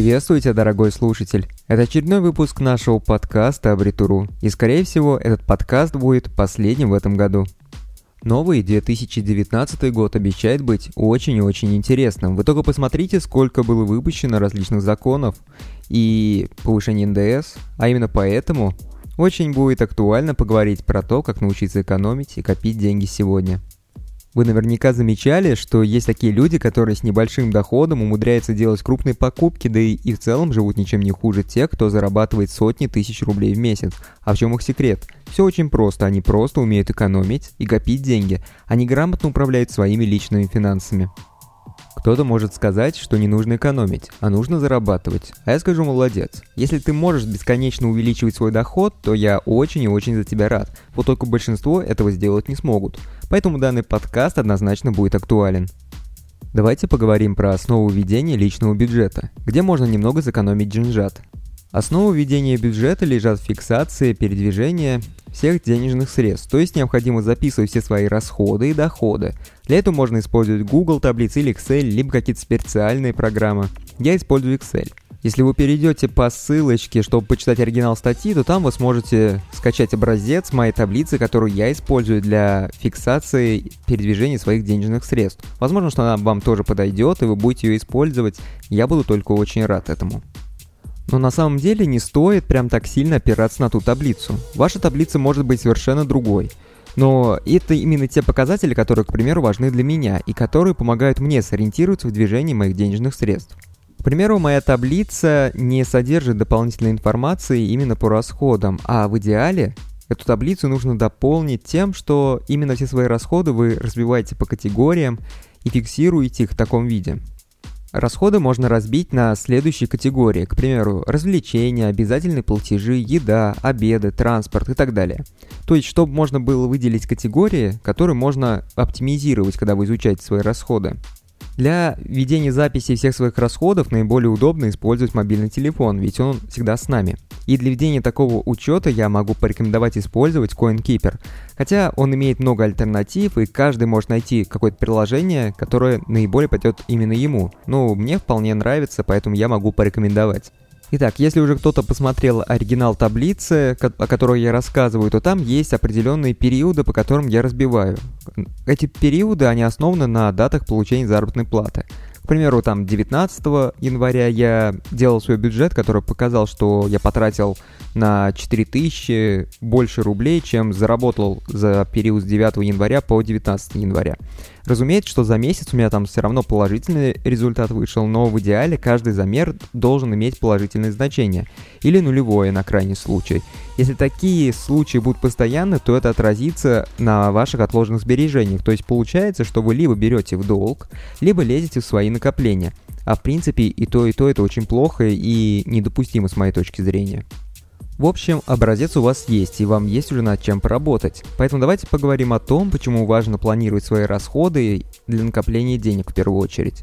Приветствую тебя, дорогой слушатель. Это очередной выпуск нашего подкаста Абритуру, и, скорее всего, этот подкаст будет последним в этом году. Новый 2019 год обещает быть очень и очень интересным. Вы только посмотрите, сколько было выпущено различных законов и повышение НДС, а именно поэтому очень будет актуально поговорить про то, как научиться экономить и копить деньги сегодня. Вы наверняка замечали, что есть такие люди, которые с небольшим доходом умудряются делать крупные покупки, да и, и в целом живут ничем не хуже тех, кто зарабатывает сотни тысяч рублей в месяц. А в чем их секрет? Все очень просто, они просто умеют экономить и копить деньги, они грамотно управляют своими личными финансами. Кто-то может сказать, что не нужно экономить, а нужно зарабатывать. А я скажу молодец. Если ты можешь бесконечно увеличивать свой доход, то я очень и очень за тебя рад. Вот только большинство этого сделать не смогут. Поэтому данный подкаст однозначно будет актуален. Давайте поговорим про основу ведения личного бюджета, где можно немного сэкономить деньжат. Основа ведения бюджета лежат в фиксации передвижения всех денежных средств, то есть необходимо записывать все свои расходы и доходы. Для этого можно использовать Google таблицы или Excel, либо какие-то специальные программы. Я использую Excel. Если вы перейдете по ссылочке, чтобы почитать оригинал статьи, то там вы сможете скачать образец моей таблицы, которую я использую для фиксации передвижения своих денежных средств. Возможно, что она вам тоже подойдет, и вы будете ее использовать. Я буду только очень рад этому. Но на самом деле не стоит прям так сильно опираться на ту таблицу. Ваша таблица может быть совершенно другой. Но это именно те показатели, которые, к примеру, важны для меня и которые помогают мне сориентироваться в движении моих денежных средств. К примеру, моя таблица не содержит дополнительной информации именно по расходам, а в идеале эту таблицу нужно дополнить тем, что именно все свои расходы вы разбиваете по категориям и фиксируете их в таком виде. Расходы можно разбить на следующие категории, к примеру, развлечения, обязательные платежи, еда, обеды, транспорт и так далее. То есть, чтобы можно было выделить категории, которые можно оптимизировать, когда вы изучаете свои расходы. Для ведения записи всех своих расходов наиболее удобно использовать мобильный телефон, ведь он всегда с нами. И для ведения такого учета я могу порекомендовать использовать CoinKeeper, хотя он имеет много альтернатив, и каждый может найти какое-то приложение, которое наиболее пойдет именно ему. Ну, мне вполне нравится, поэтому я могу порекомендовать. Итак, если уже кто-то посмотрел оригинал таблицы, о которой я рассказываю, то там есть определенные периоды, по которым я разбиваю. Эти периоды, они основаны на датах получения заработной платы. К примеру, там 19 января я делал свой бюджет, который показал, что я потратил на 4000 больше рублей, чем заработал за период с 9 января по 19 января. Разумеется, что за месяц у меня там все равно положительный результат вышел, но в идеале каждый замер должен иметь положительное значение, или нулевое на крайний случай. Если такие случаи будут постоянны, то это отразится на ваших отложенных сбережениях, то есть получается, что вы либо берете в долг, либо лезете в свои накопления. А в принципе и то, и то это очень плохо и недопустимо с моей точки зрения. В общем, образец у вас есть, и вам есть уже над чем поработать. Поэтому давайте поговорим о том, почему важно планировать свои расходы для накопления денег в первую очередь.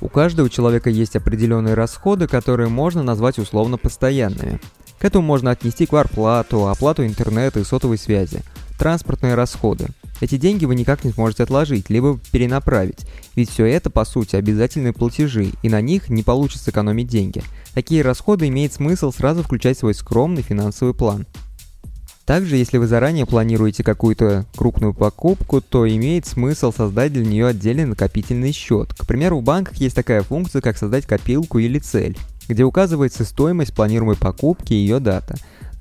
У каждого человека есть определенные расходы, которые можно назвать условно постоянными. К этому можно отнести кварплату, оплату интернета и сотовой связи, транспортные расходы, эти деньги вы никак не сможете отложить, либо перенаправить, ведь все это, по сути, обязательные платежи, и на них не получится экономить деньги. Такие расходы имеет смысл сразу включать в свой скромный финансовый план. Также, если вы заранее планируете какую-то крупную покупку, то имеет смысл создать для нее отдельный накопительный счет. К примеру, в банках есть такая функция, как создать копилку или цель, где указывается стоимость планируемой покупки и ее дата.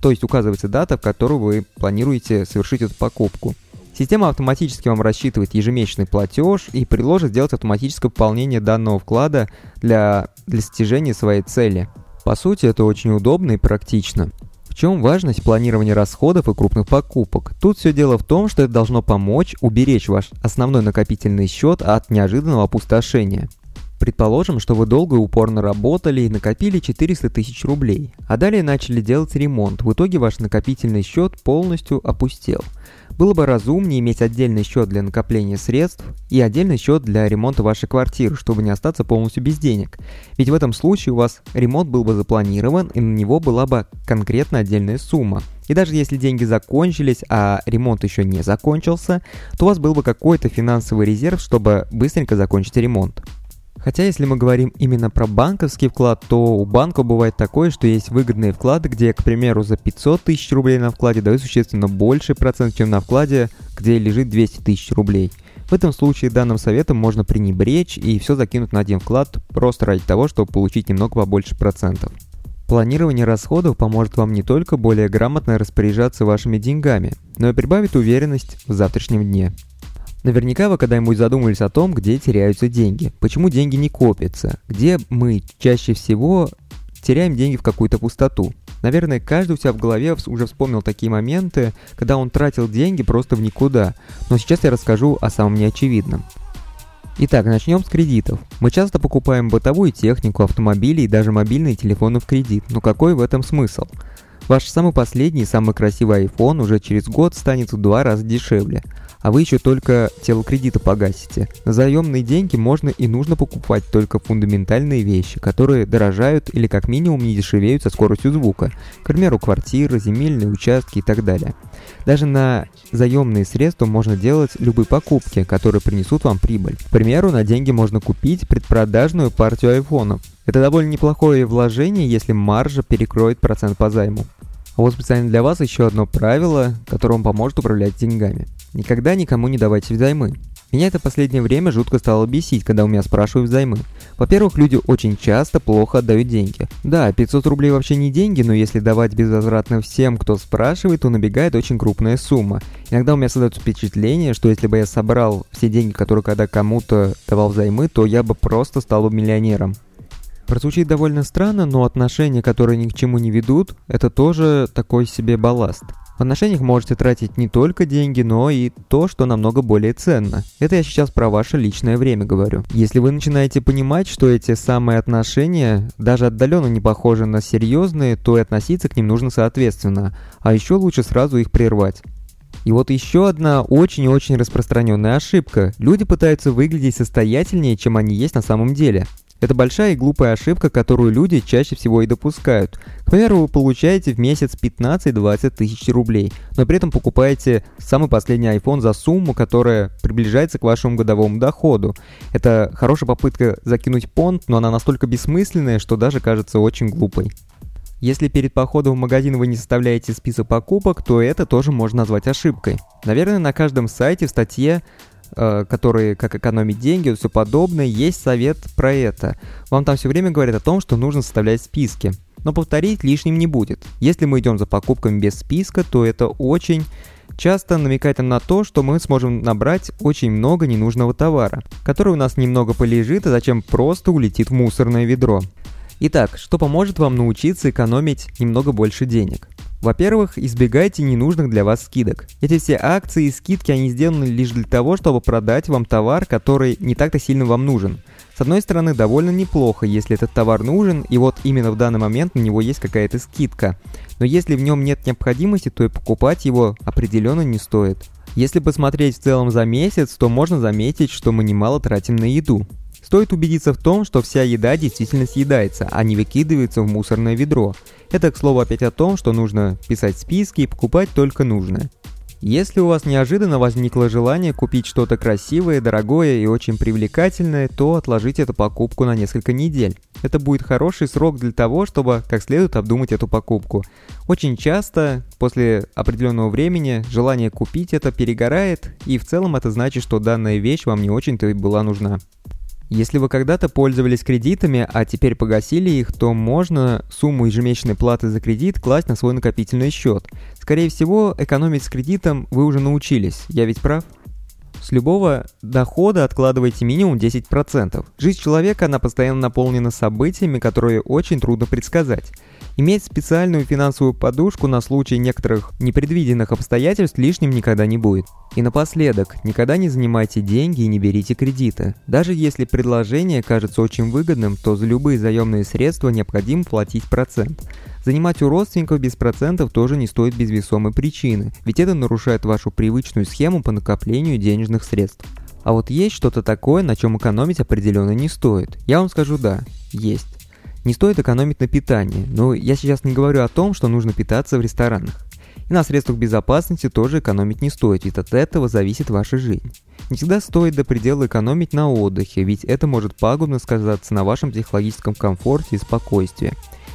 То есть указывается дата, в которую вы планируете совершить эту покупку. Система автоматически вам рассчитывает ежемесячный платеж и предложит сделать автоматическое пополнение данного вклада для, достижения своей цели. По сути, это очень удобно и практично. В чем важность планирования расходов и крупных покупок? Тут все дело в том, что это должно помочь уберечь ваш основной накопительный счет от неожиданного опустошения. Предположим, что вы долго и упорно работали и накопили 400 тысяч рублей, а далее начали делать ремонт. В итоге ваш накопительный счет полностью опустел – было бы разумнее иметь отдельный счет для накопления средств и отдельный счет для ремонта вашей квартиры, чтобы не остаться полностью без денег. Ведь в этом случае у вас ремонт был бы запланирован и на него была бы конкретно отдельная сумма. И даже если деньги закончились, а ремонт еще не закончился, то у вас был бы какой-то финансовый резерв, чтобы быстренько закончить ремонт. Хотя, если мы говорим именно про банковский вклад, то у банка бывает такое, что есть выгодные вклады, где, к примеру, за 500 тысяч рублей на вкладе дают существенно больше процент, чем на вкладе, где лежит 200 тысяч рублей. В этом случае данным советом можно пренебречь и все закинуть на один вклад просто ради того, чтобы получить немного побольше процентов. Планирование расходов поможет вам не только более грамотно распоряжаться вашими деньгами, но и прибавит уверенность в завтрашнем дне. Наверняка вы когда-нибудь задумывались о том, где теряются деньги, почему деньги не копятся, где мы чаще всего теряем деньги в какую-то пустоту. Наверное, каждый у себя в голове уже вспомнил такие моменты, когда он тратил деньги просто в никуда, но сейчас я расскажу о самом неочевидном. Итак, начнем с кредитов. Мы часто покупаем бытовую технику, автомобили и даже мобильные телефоны в кредит, но какой в этом смысл? Ваш самый последний и самый красивый iPhone уже через год станет в два раза дешевле – а вы еще только тело кредита погасите. На заемные деньги можно и нужно покупать только фундаментальные вещи, которые дорожают или как минимум не дешевеют со скоростью звука, к примеру, квартиры, земельные участки и так далее. Даже на заемные средства можно делать любые покупки, которые принесут вам прибыль. К примеру, на деньги можно купить предпродажную партию айфонов. Это довольно неплохое вложение, если маржа перекроет процент по займу. А вот специально для вас еще одно правило, которое вам поможет управлять деньгами. Никогда никому не давайте взаймы. Меня это последнее время жутко стало бесить, когда у меня спрашивают взаймы. Во-первых, люди очень часто плохо отдают деньги. Да, 500 рублей вообще не деньги, но если давать безвозвратно всем, кто спрашивает, то набегает очень крупная сумма. Иногда у меня создается впечатление, что если бы я собрал все деньги, которые когда кому-то давал взаймы, то я бы просто стал бы миллионером. Прозвучит довольно странно, но отношения, которые ни к чему не ведут, это тоже такой себе балласт. В отношениях можете тратить не только деньги, но и то, что намного более ценно. Это я сейчас про ваше личное время говорю. Если вы начинаете понимать, что эти самые отношения даже отдаленно не похожи на серьезные, то и относиться к ним нужно соответственно. А еще лучше сразу их прервать. И вот еще одна очень-очень распространенная ошибка. Люди пытаются выглядеть состоятельнее, чем они есть на самом деле. Это большая и глупая ошибка, которую люди чаще всего и допускают. К примеру, вы получаете в месяц 15-20 тысяч рублей, но при этом покупаете самый последний iPhone за сумму, которая приближается к вашему годовому доходу. Это хорошая попытка закинуть понт, но она настолько бессмысленная, что даже кажется очень глупой. Если перед походом в магазин вы не составляете список покупок, то это тоже можно назвать ошибкой. Наверное, на каждом сайте в статье которые как экономить деньги и все подобное, есть совет про это. Вам там все время говорят о том, что нужно составлять списки. Но повторить лишним не будет. Если мы идем за покупками без списка, то это очень часто намекает на то, что мы сможем набрать очень много ненужного товара, который у нас немного полежит, а зачем просто улетит в мусорное ведро. Итак, что поможет вам научиться экономить немного больше денег? Во-первых, избегайте ненужных для вас скидок. Эти все акции и скидки, они сделаны лишь для того, чтобы продать вам товар, который не так-то сильно вам нужен. С одной стороны, довольно неплохо, если этот товар нужен, и вот именно в данный момент на него есть какая-то скидка. Но если в нем нет необходимости, то и покупать его определенно не стоит. Если посмотреть в целом за месяц, то можно заметить, что мы немало тратим на еду. Стоит убедиться в том, что вся еда действительно съедается, а не выкидывается в мусорное ведро. Это, к слову, опять о том, что нужно писать списки и покупать только нужное. Если у вас неожиданно возникло желание купить что-то красивое, дорогое и очень привлекательное, то отложите эту покупку на несколько недель. Это будет хороший срок для того, чтобы как следует обдумать эту покупку. Очень часто после определенного времени желание купить это перегорает, и в целом это значит, что данная вещь вам не очень-то и была нужна. Если вы когда-то пользовались кредитами, а теперь погасили их, то можно сумму ежемесячной платы за кредит класть на свой накопительный счет. Скорее всего, экономить с кредитом вы уже научились, я ведь прав? С любого дохода откладывайте минимум 10%. Жизнь человека, она постоянно наполнена событиями, которые очень трудно предсказать. Иметь специальную финансовую подушку на случай некоторых непредвиденных обстоятельств лишним никогда не будет. И напоследок, никогда не занимайте деньги и не берите кредиты. Даже если предложение кажется очень выгодным, то за любые заемные средства необходимо платить процент. Занимать у родственников без процентов тоже не стоит без весомой причины, ведь это нарушает вашу привычную схему по накоплению денежных средств. А вот есть что-то такое, на чем экономить определенно не стоит. Я вам скажу да, есть. Не стоит экономить на питании, но я сейчас не говорю о том, что нужно питаться в ресторанах. И на средствах безопасности тоже экономить не стоит, ведь от этого зависит ваша жизнь. Не всегда стоит до предела экономить на отдыхе, ведь это может пагубно сказаться на вашем психологическом комфорте и спокойствии.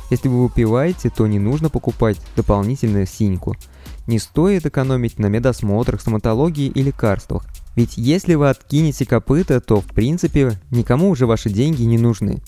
Если вы выпиваете, то не нужно покупать дополнительную синьку. Не стоит экономить на медосмотрах, стоматологии и лекарствах. Ведь если вы откинете копыта, то в принципе никому уже ваши деньги не нужны.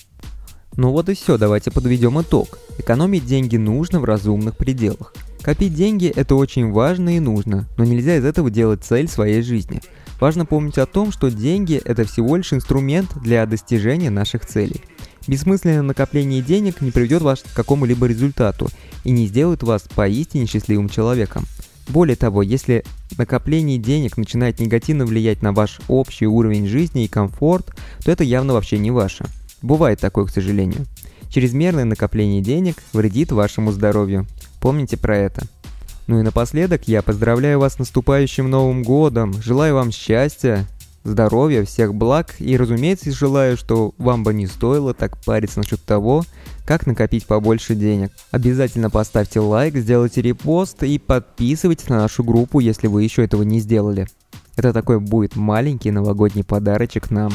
Ну вот и все, давайте подведем итог. Экономить деньги нужно в разумных пределах. Копить деньги – это очень важно и нужно, но нельзя из этого делать цель своей жизни. Важно помнить о том, что деньги – это всего лишь инструмент для достижения наших целей. Бессмысленное накопление денег не приведет вас к какому-либо результату и не сделает вас поистине счастливым человеком. Более того, если накопление денег начинает негативно влиять на ваш общий уровень жизни и комфорт, то это явно вообще не ваше. Бывает такое, к сожалению. Чрезмерное накопление денег вредит вашему здоровью. Помните про это. Ну и напоследок я поздравляю вас с наступающим Новым Годом, желаю вам счастья, здоровья, всех благ и, разумеется, желаю, что вам бы не стоило так париться насчет того, как накопить побольше денег. Обязательно поставьте лайк, сделайте репост и подписывайтесь на нашу группу, если вы еще этого не сделали. Это такой будет маленький новогодний подарочек нам.